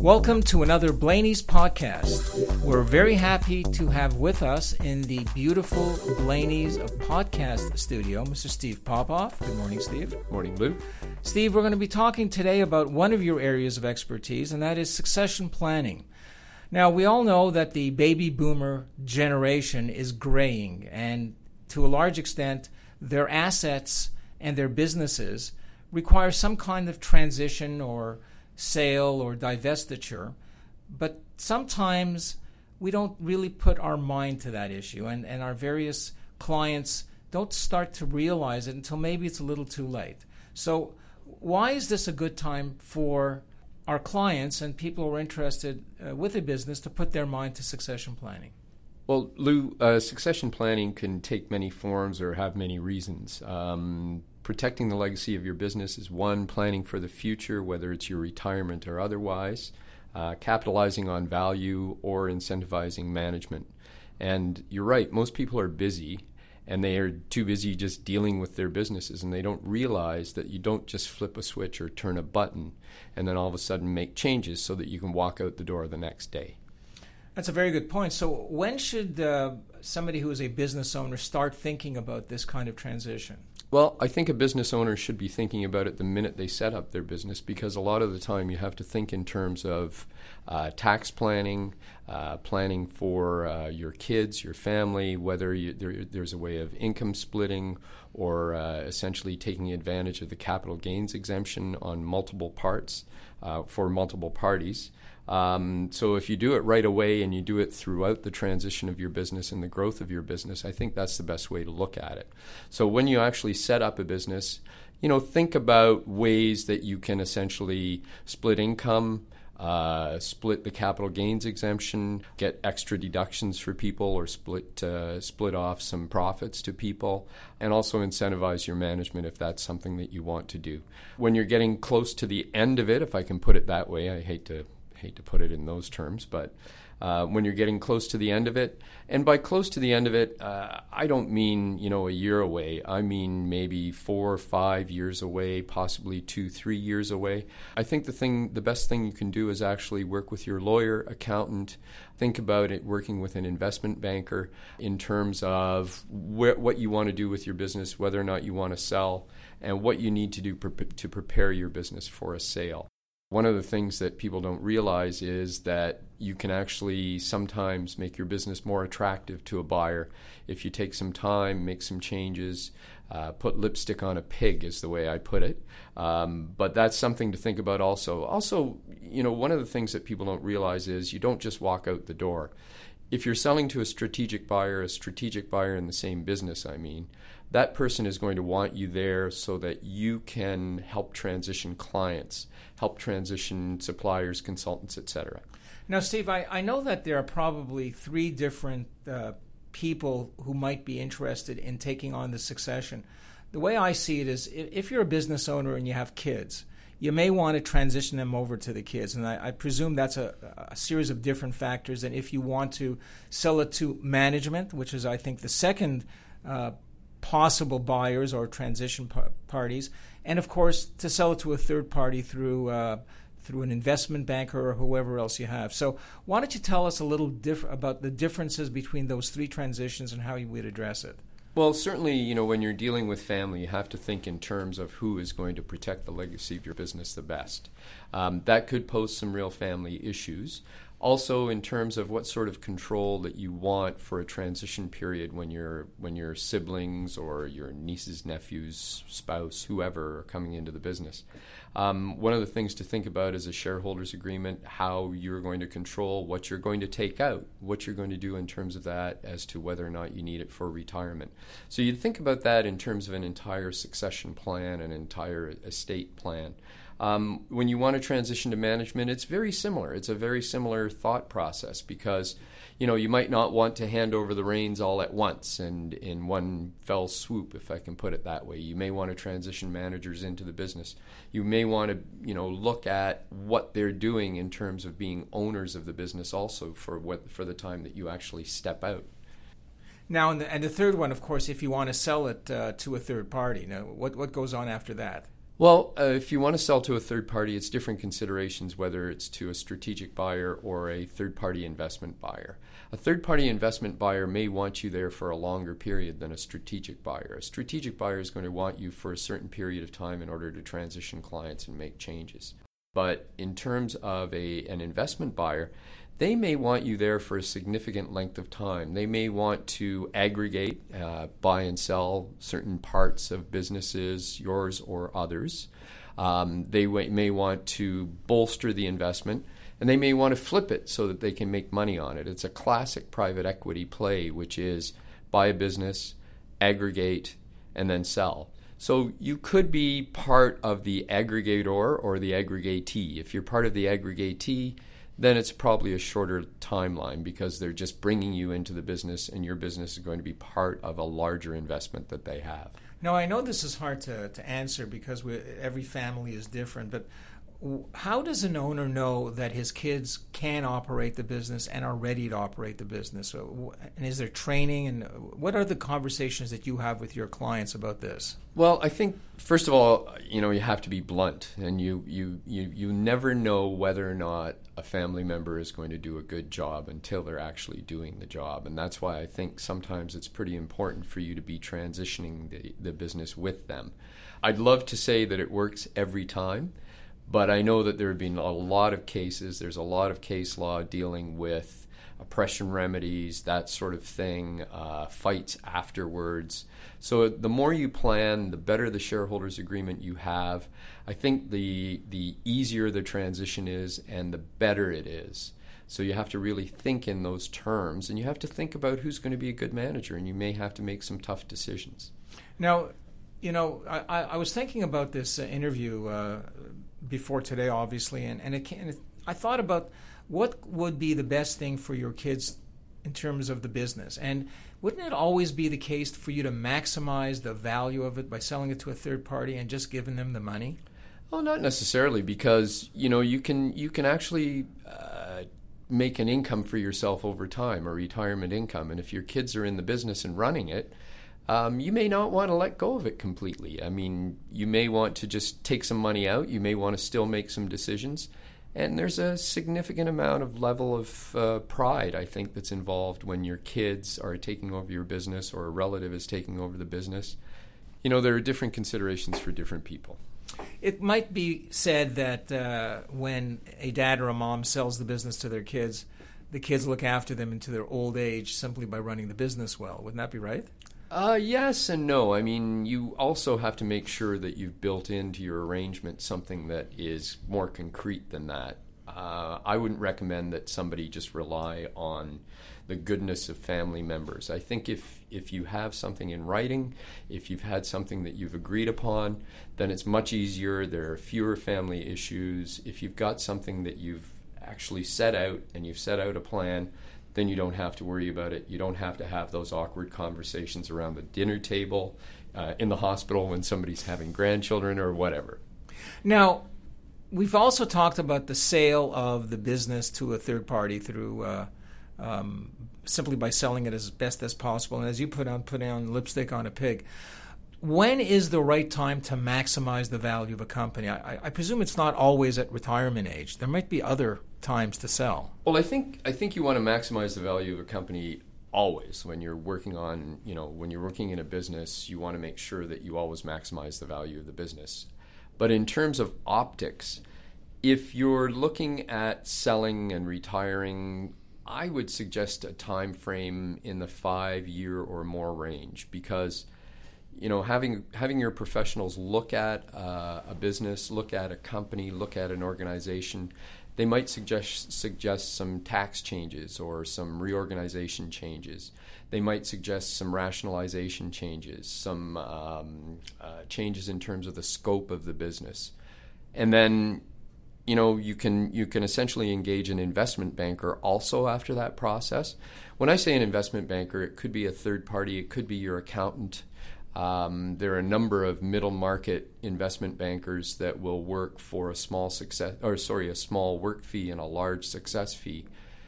Welcome to another Blaney's podcast. We're very happy to have with us in the beautiful Blaney's podcast studio Mr. Steve Popoff. Good morning, Steve. Morning, Lou. Steve, we're going to be talking today about one of your areas of expertise, and that is succession planning. Now, we all know that the baby boomer generation is graying, and to a large extent, their assets and their businesses require some kind of transition or sale or divestiture. But sometimes we don't really put our mind to that issue, and, and our various clients don't start to realize it until maybe it's a little too late. So, why is this a good time for our clients and people who are interested uh, with a business to put their mind to succession planning? Well, Lou, uh, succession planning can take many forms or have many reasons. Um, protecting the legacy of your business is one, planning for the future, whether it's your retirement or otherwise, uh, capitalizing on value or incentivizing management. And you're right, most people are busy and they are too busy just dealing with their businesses and they don't realize that you don't just flip a switch or turn a button and then all of a sudden make changes so that you can walk out the door the next day. That's a very good point. So, when should uh, somebody who is a business owner start thinking about this kind of transition? Well, I think a business owner should be thinking about it the minute they set up their business because a lot of the time you have to think in terms of uh, tax planning, uh, planning for uh, your kids, your family, whether you, there, there's a way of income splitting or uh, essentially taking advantage of the capital gains exemption on multiple parts uh, for multiple parties. Um, so if you do it right away and you do it throughout the transition of your business and the growth of your business, I think that's the best way to look at it. So when you actually set up a business, you know, think about ways that you can essentially split income. Uh, split the capital gains exemption, get extra deductions for people, or split uh, split off some profits to people, and also incentivize your management if that's something that you want to do. When you're getting close to the end of it, if I can put it that way, I hate to hate to put it in those terms, but uh, when you're getting close to the end of it, and by close to the end of it, uh, I don't mean you know a year away. I mean maybe four or five years away, possibly two, three years away. I think the thing, the best thing you can do is actually work with your lawyer, accountant. Think about it working with an investment banker in terms of wh- what you want to do with your business, whether or not you want to sell, and what you need to do pre- to prepare your business for a sale. One of the things that people don't realize is that you can actually sometimes make your business more attractive to a buyer if you take some time, make some changes, uh, put lipstick on a pig, is the way I put it. Um, but that's something to think about also. Also, you know, one of the things that people don't realize is you don't just walk out the door. If you're selling to a strategic buyer, a strategic buyer in the same business, I mean, that person is going to want you there so that you can help transition clients, help transition suppliers, consultants, etc. Now, Steve, I, I know that there are probably three different uh, people who might be interested in taking on the succession. The way I see it is if you're a business owner and you have kids, you may want to transition them over to the kids. And I, I presume that's a, a, series of different factors. And if you want to sell it to management, which is, I think, the second uh, possible buyers or transition par- parties, and of course to sell it to a third party through uh, through an investment banker or whoever else you have. So why don't you tell us a little diff- about the differences between those three transitions and how you would address it? Well, certainly, you know, when you're dealing with family, you have to think in terms of who is going to protect the legacy of your business the best. Um, that could pose some real family issues. Also, in terms of what sort of control that you want for a transition period when your when your siblings or your nieces, nephews, spouse, whoever are coming into the business. Um, one of the things to think about is a shareholders agreement, how you're going to control what you're going to take out, what you're going to do in terms of that as to whether or not you need it for retirement. So you'd think about that in terms of an entire succession plan, an entire estate plan. Um, when you want to transition to management, it's very similar. It's a very similar thought process because you know you might not want to hand over the reins all at once and in one fell swoop, if I can put it that way. You may want to transition managers into the business. You may want to you know look at what they're doing in terms of being owners of the business also for what for the time that you actually step out. Now, and the, and the third one, of course, if you want to sell it uh, to a third party. Now, what what goes on after that? Well, uh, if you want to sell to a third party, it's different considerations whether it's to a strategic buyer or a third party investment buyer. A third party investment buyer may want you there for a longer period than a strategic buyer. A strategic buyer is going to want you for a certain period of time in order to transition clients and make changes. But in terms of a, an investment buyer, they may want you there for a significant length of time. They may want to aggregate, uh, buy and sell certain parts of businesses, yours or others. Um, they w- may want to bolster the investment, and they may want to flip it so that they can make money on it. It's a classic private equity play, which is buy a business, aggregate, and then sell. So you could be part of the aggregator or the aggregatee. If you're part of the aggregatee, then it's probably a shorter timeline because they're just bringing you into the business and your business is going to be part of a larger investment that they have. Now, I know this is hard to, to answer because every family is different, but how does an owner know that his kids can operate the business and are ready to operate the business? And is there training? And uh, what are the conversations that you have with your clients about this? Well, I think first of all, you know, you have to be blunt, and you you you you never know whether or not a family member is going to do a good job until they're actually doing the job, and that's why I think sometimes it's pretty important for you to be transitioning the the business with them. I'd love to say that it works every time but I know that there have been a lot of cases. There's a lot of case law dealing with oppression remedies, that sort of thing, uh, fights afterwards. So the more you plan, the better the shareholders agreement you have. I think the the easier the transition is, and the better it is. So you have to really think in those terms, and you have to think about who's going to be a good manager, and you may have to make some tough decisions. Now, you know, I, I was thinking about this uh, interview uh, before today, obviously, and and, it, and it, I thought about what would be the best thing for your kids in terms of the business, and wouldn't it always be the case for you to maximize the value of it by selling it to a third party and just giving them the money? Well, not necessarily, because you know you can you can actually. Uh, make an income for yourself over time, a retirement income. And if your kids are in the business and running it, um, you may not want to let go of it completely. I mean, you may want to just take some money out. You may want to still make some decisions. And there's a significant amount of level of uh, pride, I think, that's involved when your kids are taking over your business or a relative is taking over the business. You know, there are different considerations for different people. It might be said that uh, when a dad or a mom sells the business to their kids, the kids look after them into their old age simply by running the business well. Wouldn't that be right? Uh, yes and no. I mean, you also have to make sure that you've built into your arrangement something that is more concrete than that. Uh, I wouldn't recommend that somebody just rely on the goodness of family members. I think if if you have something in writing, if you've had something that you've agreed upon, then it's much easier. There are fewer family issues. If you've got something that you've actually set out and you've set out a plan, then you don't have to worry about it. You don't have to have those awkward conversations around the dinner table, uh, in the hospital when somebody's having grandchildren or whatever. Now, we've also talked about the sale of the business to a third party through uh, um, simply by selling it as best as possible. And as you put on putting on lipstick on a pig. When is the right time to maximize the value of a company? I, I presume it's not always at retirement age. There might be other times to sell. Well, I think I think you want to maximize the value of a company always when you're working on you know when you're working in a business you want to make sure that you always maximize the value of the business but in terms of optics if you're looking at selling and retiring i would suggest a time frame in the 5 year or more range because you know having having your professionals look at uh, a business look at a company look at an organization they might suggest suggest some tax changes or some reorganization changes. They might suggest some rationalization changes, some um, uh, changes in terms of the scope of the business, and then you know you can you can essentially engage an investment banker also after that process. When I say an investment banker, it could be a third party, it could be your accountant, um, there are a number of middle market investment bankers that will work for a small success, or sorry, a small work fee and a large success fee.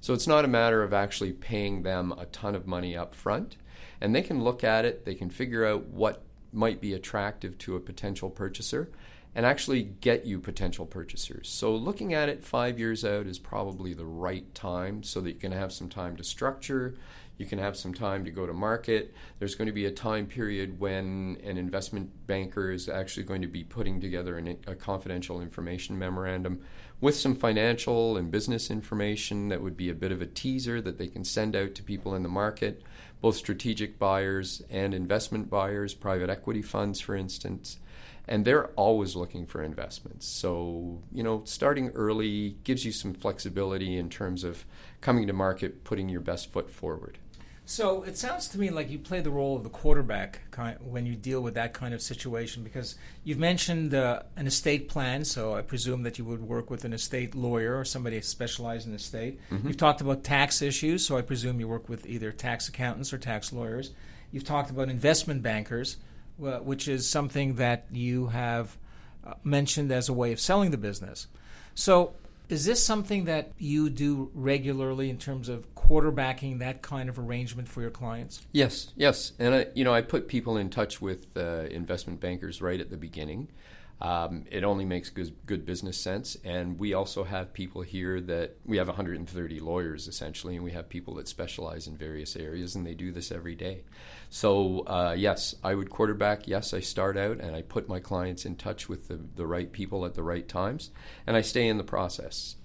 So it's not a matter of actually paying them a ton of money up front, and they can look at it, they can figure out what might be attractive to a potential purchaser, and actually get you potential purchasers. So, looking at it five years out is probably the right time so that you can have some time to structure, you can have some time to go to market. There's going to be a time period when an investment banker is actually going to be putting together an, a confidential information memorandum with some financial and business information that would be a bit of a teaser that they can send out to people in the market, both strategic buyers and investment buyers, private equity funds, for instance and they're always looking for investments. So, you know, starting early gives you some flexibility in terms of coming to market, putting your best foot forward. So it sounds to me like you play the role of the quarterback when you deal with that kind of situation because you've mentioned uh, an estate plan, so I presume that you would work with an estate lawyer or somebody specialized in estate. Mm-hmm. You've talked about tax issues, so I presume you work with either tax accountants or tax lawyers. You've talked about investment bankers, which is something that you have uh, mentioned as a way of selling the business. So is this something that you do regularly in terms of quarterbacking that kind of arrangement for your clients? Yes, yes, and I, you know, I put people in touch with uh, investment bankers right at the beginning. Um, it only makes good, good business sense. And we also have people here that we have 130 lawyers essentially, and we have people that specialize in various areas, and they do this every day. So, uh, yes, I would quarterback. Yes, I start out and I put my clients in touch with the, the right people at the right times, and I stay in the process.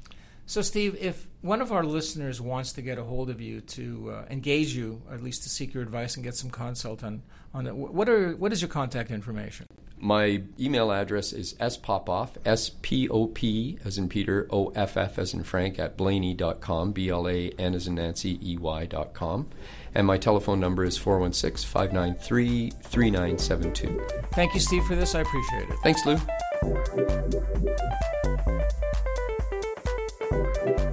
So, Steve, if one of our listeners wants to get a hold of you to uh, engage you, or at least to seek your advice and get some consult on, on it, what are what is your contact information? My email address is spopoff, S P O P as in Peter, O F F as in Frank, at blaney.com, B L A N as in Nancy, E Y.com. And my telephone number is 416 593 3972. Thank you, Steve, for this. I appreciate it. Thanks, Lou. Música